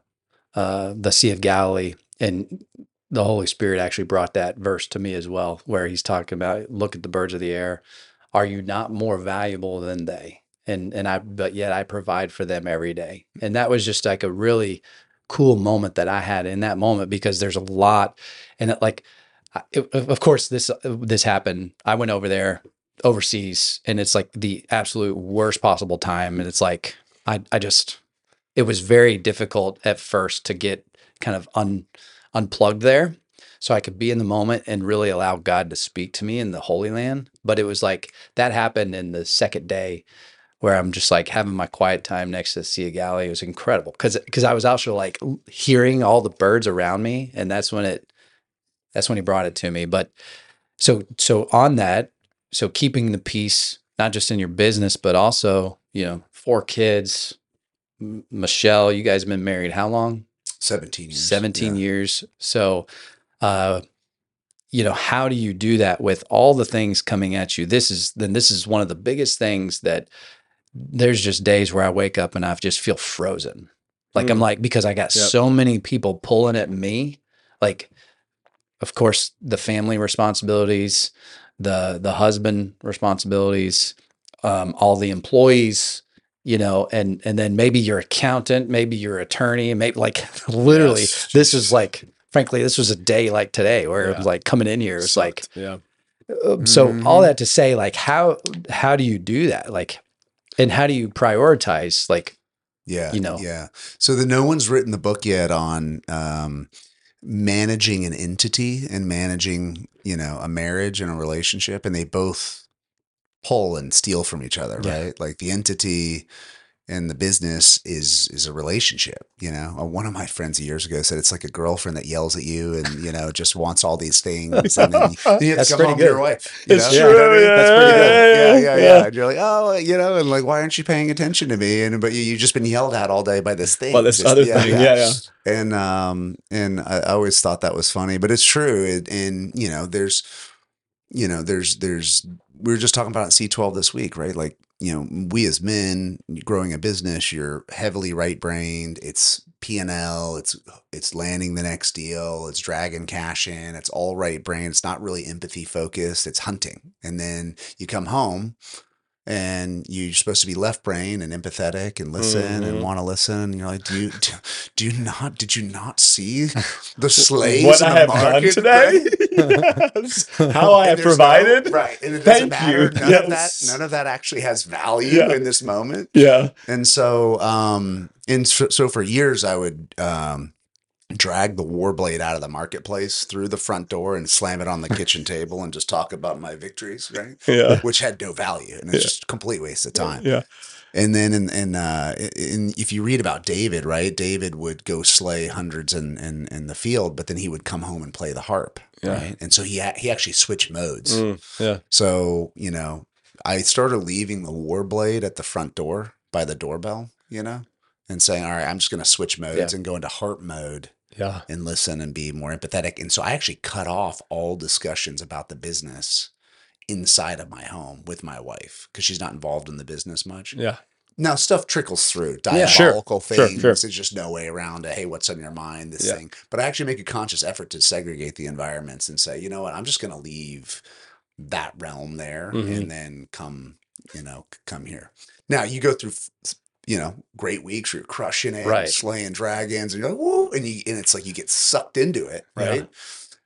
uh, the Sea of Galilee, and the Holy Spirit actually brought that verse to me as well, where He's talking about look at the birds of the air. Are you not more valuable than they? And and I but yet I provide for them every day, and that was just like a really cool moment that I had in that moment because there's a lot, and it, like, it, of course this uh, this happened. I went over there overseas, and it's like the absolute worst possible time, and it's like I I just it was very difficult at first to get kind of un unplugged there, so I could be in the moment and really allow God to speak to me in the Holy Land. But it was like that happened in the second day where I'm just like having my quiet time next to the Sea of Galilee. It was incredible because because I was also like hearing all the birds around me, and that's when it that's when he brought it to me. But so so on that, so keeping the peace not just in your business, but also you know four kids. M- Michelle, you guys have been married how long? 17 years 17 Yeah. years. So, uh, you know, how do you do that with all the things coming at you? This is then this is one of the biggest things that there's just days where I wake up and I just feel frozen. Like I'm Mm. like because I got Yep. so many people pulling at me. Like, of course, the family responsibilities, the the husband responsibilities, um, all the employees, you know, and and then maybe your accountant, maybe your attorney, maybe like *laughs* literally Yes. this is like frankly this was a day like today where it was like coming in here it's like Sucked. yeah, uh, so all Mhm. that to say like how how do you do that like and how do you prioritize like Yeah. you know. Yeah. So the no one's written the book yet on um, managing an entity and managing, you know, a marriage and a relationship, and they both pull and steal from each other, Yeah. right? Like the entity and the business is is a relationship. You know, Uh, one of my friends years ago said it's like a girlfriend that yells at you and you know just wants all these things, and then you, then you have That's to come pretty home to your good. wife. You It's know? You know I true, mean? yeah, That's pretty good. yeah, Yeah, yeah, yeah, yeah. yeah. And you're like, oh, you know, and like, why aren't you paying attention to me? And but you you just been yelled at all day by this thing. By this other thing, yeah, yeah. And um and I, I always thought that was funny, but it's true. It, and you know, there's you know, there's there's we were just talking about C12 this week, right? Like, you know, we as men growing a business, you're heavily right brained. It's P and L. It's it's landing the next deal. It's dragging cash in. It's all right brain. It's not really empathy focused. It's hunting. And then you come home and you're supposed to be left brain and empathetic and listen and Mhm. want to listen. And you're like, do you do, do you not did you not see *laughs* the slaves what in I the have done today, *laughs* yes. how I have there's no- provided, right? And it Thank doesn't matter. you. None of that. None of that actually has value Yeah. in this moment. yeah, And so, um, and so, so for years, I would um, drag the war blade out of the marketplace through the front door and slam it on the kitchen *laughs* table and just talk about my victories, right? yeah, Which had no value and it's Yeah. just a complete waste of time. yeah, And then in, in, uh, in, if you read about David, right, David would go slay hundreds in, in, in the field, but then he would come home and play the harp. Yeah. Right. And so he, ha- he actually switched modes. Mm, yeah. So, you know, I started leaving the war blade at the front door by the doorbell, you know, and saying, all right, I'm just going to switch modes Yeah. and go into harp mode Yeah. and listen and be more empathetic. And so I actually cut off all discussions about the business inside of my home with my wife because she's not involved in the business much. Yeah. Now stuff trickles through Yeah, sure. diabolical Sure, things. sure. There's just no way around it. Hey, what's on your mind? This Yeah. thing. But I actually make a conscious effort to segregate the environments and say, you know what, I'm just gonna leave that realm there Mhm. and then come, you know, come here. Now you go through f- you know, great weeks where you're crushing it, Right. slaying dragons, and you're like, whoa, and you and it's like you get sucked into it, Yeah. right?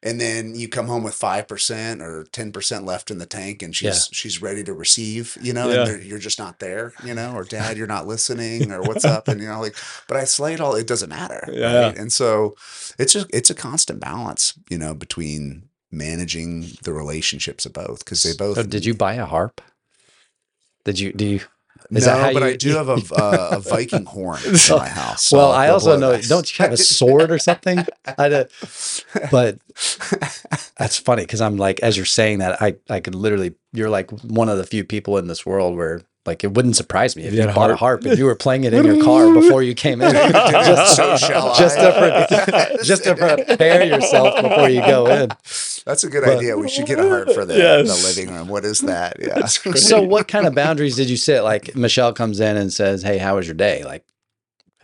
And then you come home with five percent or ten percent left in the tank, and she's Yeah. she's ready to receive, you know, Yeah. and you're just not there, you know, or Dad, you're not listening, or what's up, and you know, like, but I slayed all. It doesn't matter, *laughs* Yeah. right? And so it's just it's a constant balance, you know, between managing the relationships of both because they both. So did you buy a harp? Did you do you? Is no, but you, I do have a, a, *laughs* uh, a Viking horn in my house. so well, I'll I also know. that. Don't you have a sword or something? I do, but that's funny because I'm like, as you're saying that, I I could literally. You're like one of the few people in this world where. Like it wouldn't surprise me if You you had a bought a harp. harp and you were playing it in your *laughs* car before you came in. *laughs* just, So just to pre- *laughs* just to prepare yourself before you go in. That's a good But- idea. We should get a harp for the, Yes. the living room. What is that? Yeah. So, what kind of boundaries did you set? Like Michelle comes in and says, "Hey, how was your day?" Like,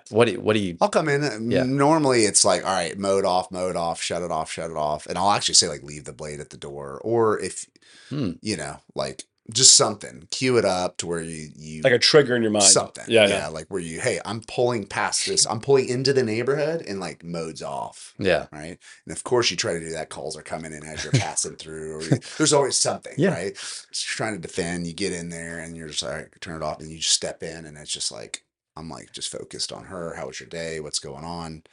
what do you, what do you? I'll come in. Yeah. Normally it's like, all right, mode off, mode off, shut it off, shut it off. And I'll actually say like leave the blade at the door. Or if Hmm. you know, like just something, cue it up to where you you Like a trigger in your mind. something. Yeah. yeah. Yeah. Like where you, hey, I'm pulling past this, I'm pulling into the neighborhood and like modes off. Yeah, right? And of course, you try to do that. Calls are coming in as you're passing through. Or you, there's always something, Yeah. right? So you're trying to defend. You get in there, and you're just like, turn it off, and you just step in, and it's just like I'm like just focused on her. How was your day? What's going on,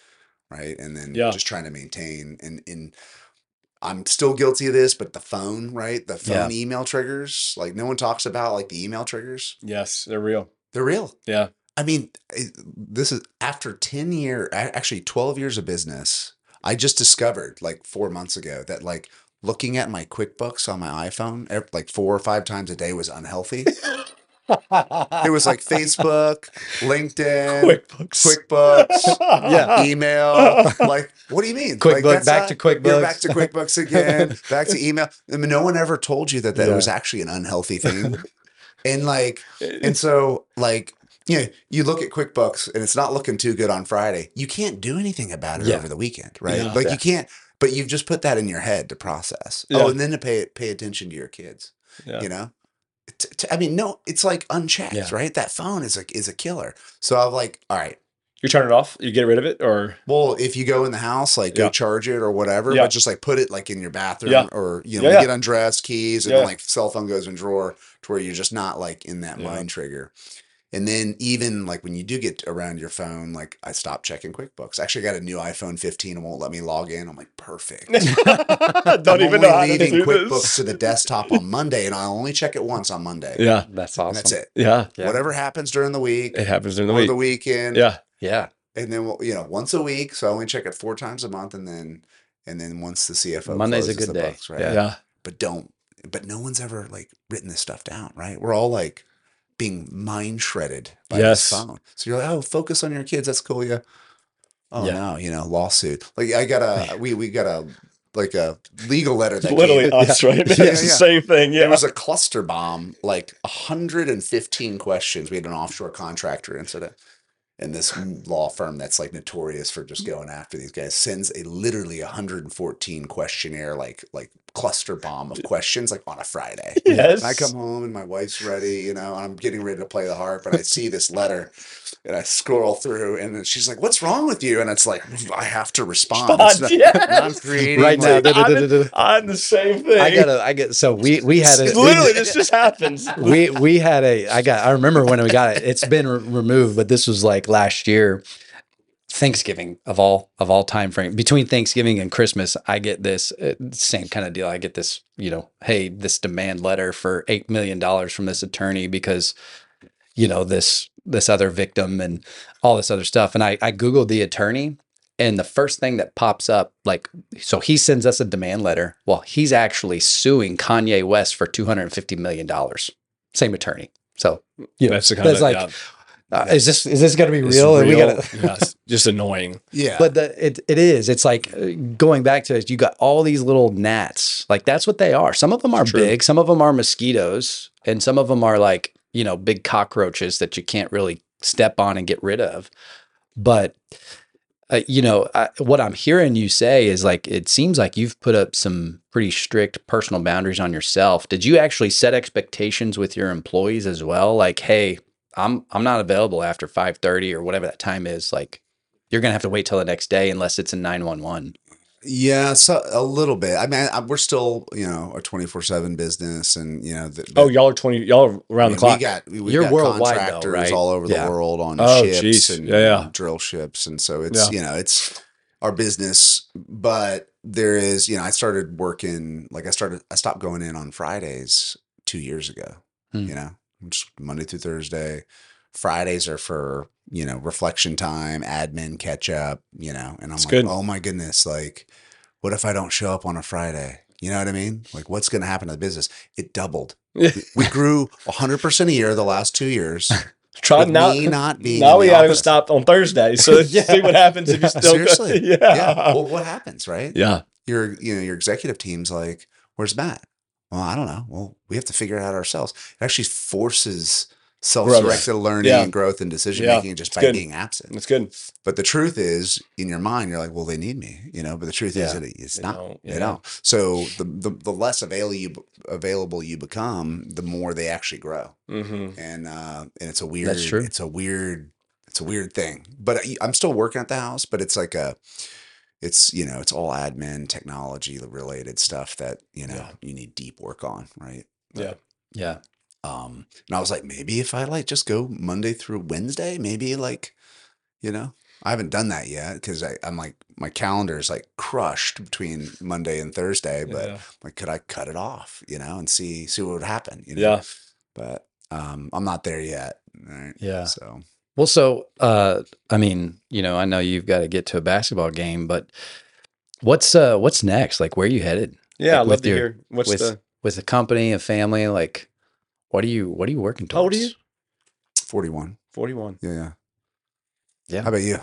right? And then Yeah. just trying to maintain. And in I'm still guilty of this, but the phone, right? The Yeah. phone email triggers, like no one talks about like the email triggers. Yes. They're real. They're real. Yeah. I mean, eh, this is after 10 year, actually 12 years of business. I just discovered like four months ago that like looking at my QuickBooks on my iPhone like four or five times a day was unhealthy. *laughs* it was like Facebook, *laughs* LinkedIn, QuickBooks. QuickBooks, *laughs* Yeah. email. Like, what do you mean? QuickBooks, Like, back not- to QuickBooks. You're back to QuickBooks again, *laughs* back to email. I mean, no one ever told you that that Yeah. was actually an unhealthy thing. and like, and so, like, you know, you look at QuickBooks and it's not looking too good on Friday. You can't do anything about it Yeah. over the weekend, right? Yeah. like Yeah. you can't, but you've just put that in your head to process. Oh, yeah. Oh, and then to pay pay attention to your kids. Yeah. You know, T- t- I mean, no, it's like unchecked, Yeah. right? That phone is a is a killer. So I'm like, all right. You turn it off. You get rid of it, or Well, if you go in the house, like go charge it or whatever, Yeah. but just like put it like in your bathroom Yeah. or you know, Yeah, you yeah. get undressed, keys, and Yeah. then like cell phone goes in drawer to where you're just not like in that Yeah. mind trigger. And then even like when you do get around your phone, like I stopped checking QuickBooks. Actually, I got a new iPhone 15 and won't let me log in. I'm like, perfect. *laughs* don't I'm even only know how to leaving do QuickBooks this. to the desktop on *laughs* Monday, and I'll only check it once on Monday. Yeah. That's and awesome. that's it. Yeah. Yeah. Whatever happens during the week It happens during the or week. the weekend, Yeah. Yeah, and then we'll, you know once a week. So I only check it four times a month, and then and then once the CFO Monday's a good the day. books, right? Yeah. Yeah. But don't. But no one's ever like written this stuff down, right? We're all like being mind shredded by Yes. this phone. So you're like, oh, focus on your kids. That's cool. Yeah. Oh Yeah. no, you know, lawsuit. Like I got a *laughs* we we got a like a legal letter that Literally came. us, right? *laughs* Yeah, it's the yeah. same thing. Yeah. It was a cluster bomb, like 115 questions. We had an offshore contractor incident. And this law firm that's like notorious for just mm. going after these guys sends a literally 114 questionnaire, like like cluster bomb of questions, like on a Friday. *laughs* yes. And I come home and my wife's ready, you know, and I'm getting ready to play the harp, and I see this letter, and I scroll through, and she's like, "What's wrong with you?" And it's like, I have to respond. Not- Yes. I'm creating right now. like- da- da- da. I'm the same thing. I gotta. I get. So we we had a *laughs* Literally, this just happens. *laughs* we we had a i got i remember when we got it it's been re- removed but this was like last year thanksgiving of all of all time frame between thanksgiving and christmas i get this uh, same kind of deal i get this you know hey this demand letter for eight million dollars from this attorney because you know, this this other victim and all this other stuff. And I I googled the attorney, and the first thing that pops up, like, so he sends us a demand letter. Well, he's actually suing Kanye West for two hundred and fifty million dollars. Same attorney. So you know, That's the kind that's of like, uh, is this is this going to be it's real? And we real, gotta. *laughs* yeah, just annoying. Yeah. But the, it it is. It's like uh, going back to it. You got all these little gnats. Like that's what they are. Some of them are True. big. Some of them are mosquitoes, and some of them are like you know big cockroaches that you can't really step on and get rid of. But uh, you know I, what I'm hearing you say is like it seems like you've put up some pretty strict personal boundaries on yourself. Did you actually set expectations with your employees as well? Like, hey, I'm I'm not available after 5:30 or whatever that time is. Like you're gonna have to wait till the next day unless it's a 911. yeah, so a little bit. I mean, I, we're still, you know, a 24/7 business and, you know, the, Oh, y'all are twenty. Y'all are I around mean, the clock. We got we You're got worldwide though, contractors right? all over the world on Oh, ships geez. and Yeah, yeah. you know, drill ships, and so it's Yeah. you know it's our business. But there is, you know, I started working like I started. I stopped going in on Fridays two years ago. Hmm. You know, just Monday through Thursday. Fridays are for you know reflection time, admin catch up. You know, and I'm It's like, good. oh my goodness, like what if I don't show up on a Friday? You know what I mean? Like, what's going to happen to the business? It doubled. We grew 100% a year the last two years. *laughs* Try not. not being now we gotta stop on Thursday. *laughs* So *laughs* Yeah. see what happens if you still go. Yeah. Yeah. Well, what happens, right? yeah. Your, you know, your executive team's like, "Where's Matt?" Well, I don't know. Well, we have to figure it out ourselves. It actually forces self-directed learning Yeah. and growth and decision Yeah. making just It's by good. being absent. That's good. But the truth is, in your mind, you're like, "Well, they need me," you know. But the truth is Yeah. that it's They not. don't, They don't. So the, the the less available you available you become, the more they actually grow. Mm-hmm. and uh and it's a weird That's true. it's a weird it's a weird thing but I- i'm still working at the house but it's like a it's you know it's all admin technology related stuff that you know Yeah. you need deep work on right Yeah. Yeah. um and i was like maybe if i like just go monday through wednesday maybe like you know i haven't done that yet because i'm like my calendar is like crushed between monday and thursday but yeah. like could i cut it off you know and see see what would happen you know Yeah. but um i'm not there yet right Yeah. so Well, so uh, I mean, you know, I know you've got to get to a basketball game, but what's uh what's next? Like, where are you headed Yeah. I Like, love with to your- hear what's with the. with a company, a family? Like, what are you what are you working towards? How old are you? 41 41. yeah yeah Yeah. how about you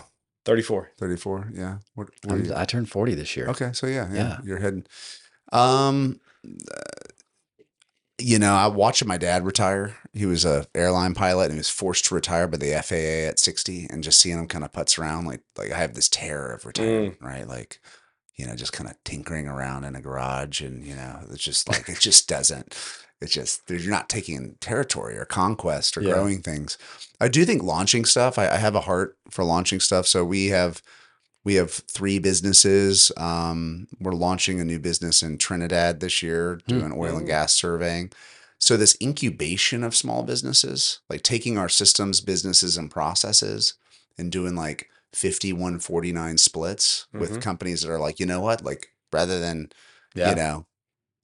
34. 34 yeah what, what I'm, you? I turned forty this year. okay so yeah, yeah Yeah. you're heading um you know i watched my dad retire. He was a airline pilot and he was forced to retire by the faa at 60 and just seeing him kind of putz around like like i have this terror of mm. retirement right? Like you know just kind of tinkering around in a garage and you know it's just like it just doesn't it's just you're not taking territory or conquest or Yeah. growing things. I do think launching stuff I, I have a heart for launching stuff. So we have we have three businesses. Um, we're launching a new business in Trinidad this year, Hmm. doing oil and gas surveying. So this incubation of small businesses, like taking our systems, businesses, and processes and doing like 50, 149 splits with Mhm. companies that are like, you know what, like rather than, Yeah. you know,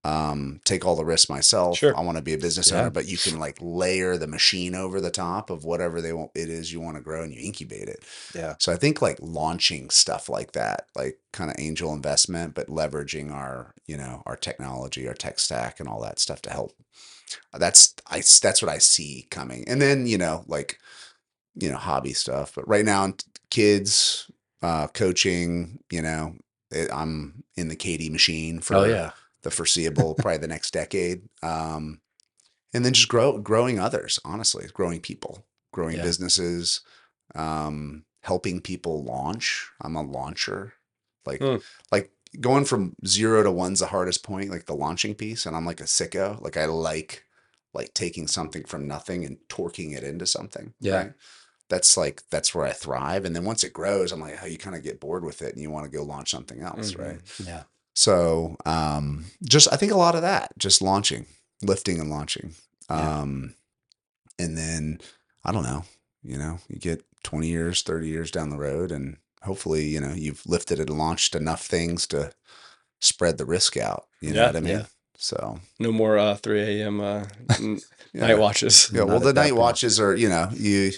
um, take all the risks myself. Sure. I want to be a business Yeah. owner, but you can like layer the machine over the top of whatever they want it is you want to grow and you incubate it. Yeah. So I think like launching stuff like that, like kind of angel investment, but leveraging our, you know, our technology, our tech stack and all that stuff to help. That's I that's what I see coming. And then, you know, like you know, hobby stuff, but right now kids uh coaching, you know, it, I'm in the Katy machine for Oh yeah. The foreseeable probably the next decade. Um and then just grow growing others, honestly, growing people, growing Yeah. businesses, um, helping people launch. I'm a launcher. Like Hmm. like going from zero to one's the hardest point, like the launching piece. And I'm like a sicko. Like I like like taking something from nothing and torquing it into something. Yeah. That's like that's where I thrive. And then once it grows, I'm like, oh, you kind of get bored with it and you want to go launch something else, Mhm. right? Yeah. So um just I think a lot of that, just launching, lifting and launching. Yeah. Um and then I don't know, you know, you get 20 years, 30 years down the road and hopefully, you know, you've lifted and launched enough things to spread the risk out. You know Yeah, what I mean? yeah. So No more uh, 3 a.m. Uh, n- *laughs* Yeah. night watches. yeah, *laughs* well, Not the night watches are you know you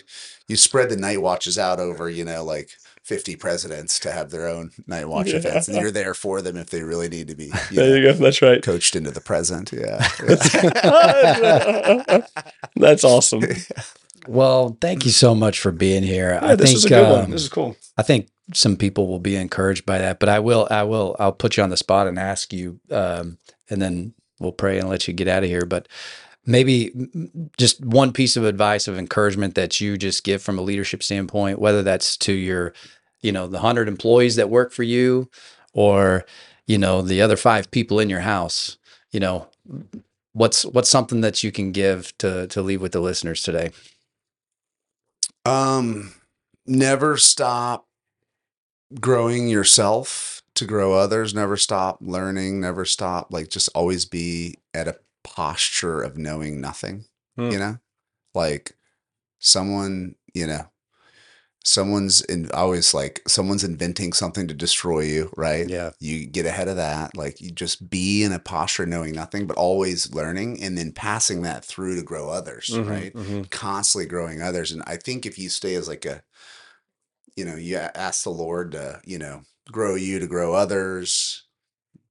you spread the night watches out over you know like. 50 presidents to have their own night watch Yeah. events and you're there for them if they really need to be *laughs* you There know, you go. That's right. coached into the present yeah *laughs* *laughs* That's awesome. Well, thank you so much for being here. I this think was a good um, one. This is cool. I think some people will be encouraged by that, but I will, I will, I'll put you on the spot and ask you, um, and then we'll pray and let you get out of here. But maybe just one piece of advice of encouragement that you just give from a leadership standpoint, whether that's to your, you know, the hundred employees that work for you, or you know, the other five people in your house. You know, what's what's something that you can give to to leave with the listeners today? Um, never stop growing yourself to grow others. Never stop learning. Never stop. Like, just always be at a posture of knowing nothing. Hmm. You know, like someone. You know, someone's in. Always like someone's inventing something to destroy you. Right. Yeah, You get ahead of that. Like you just be in a posture knowing nothing, but always learning, and then passing that through to grow others. Mhm, Right mhm. constantly growing others. And I think if you stay as like a, you know, you ask the Lord to, you know, grow you to grow others,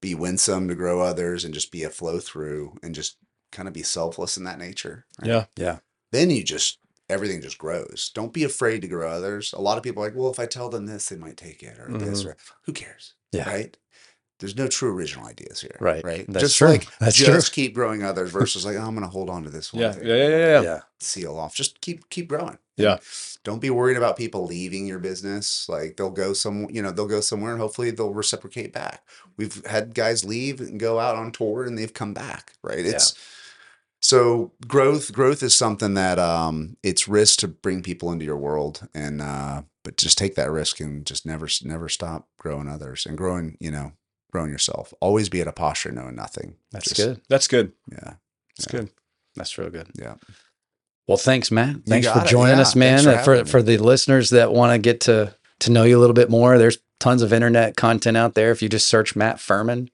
be winsome to grow others, and just be a flow through and just kind of be selfless in that nature. right? Yeah. yeah, Then you just, everything just grows. Don't be afraid to grow others. A lot of people are like, well, if I tell them this, they might take it or this mm-hmm. or who cares? Yeah. Right. There's no true original ideas here. Right. Right. That's just true. like *laughs* That's true. just keep growing others versus like, oh, I'm going to hold on to this one. Yeah. thing Yeah. Yeah. Yeah. yeah. yeah. seal off. Just keep keep growing. Yeah. Don't be worried about people leaving your business. Like they'll go some, you know, they'll go somewhere and hopefully they'll reciprocate back. We've had guys leave and go out on tour and they've come back, right? It's so growth growth is something that um it's risk to bring people into your world and uh but just take that risk and just never never stop growing others and growing, you know, growing yourself. Always be at a posture knowing nothing. That's Just- good. That's good. Yeah. That's Yeah. good. That's real good. Yeah. Well, thanks, Matt. Thanks for joining Yeah, us, man. thanks for for for, the listeners that want to get to to know you a little bit more, there's tons of internet content out there. If you just search Matt Fuhrman,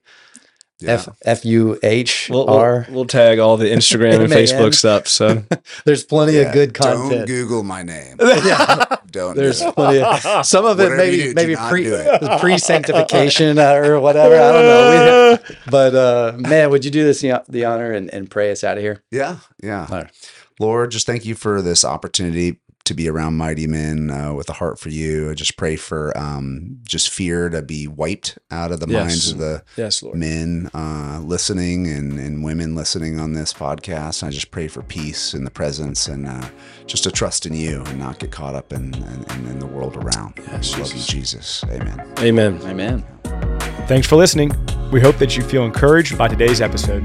Yeah. F F U H We'll, we'll, tag all the Instagram and *laughs* Facebook stuff. So *laughs* There's plenty Yeah, of good Don't content. Google my name. *laughs* yeah, Don't. there's it. plenty. Of, some of it Whatever you maybe do, do maybe not pre pre sanctification or whatever. I don't know. We- but uh, man, would you do this the, the honor and, and pray us out of here? Yeah, yeah. All right. Lord, just thank you for this opportunity to be around mighty men uh, with a heart for you. I just pray for um, just fear to be wiped out of the Yes. minds of the yes, Lord. men uh, listening and, and women listening on this podcast. I just pray for peace in the presence and uh, just to trust in you and not get caught up in, in, in the world around. Yes, Love you, Jesus. Jesus. Amen. Amen. Amen. Thanks for listening. We hope that you feel encouraged by today's episode.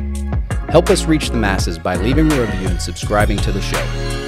Help us reach the masses by leaving a review and subscribing to the show.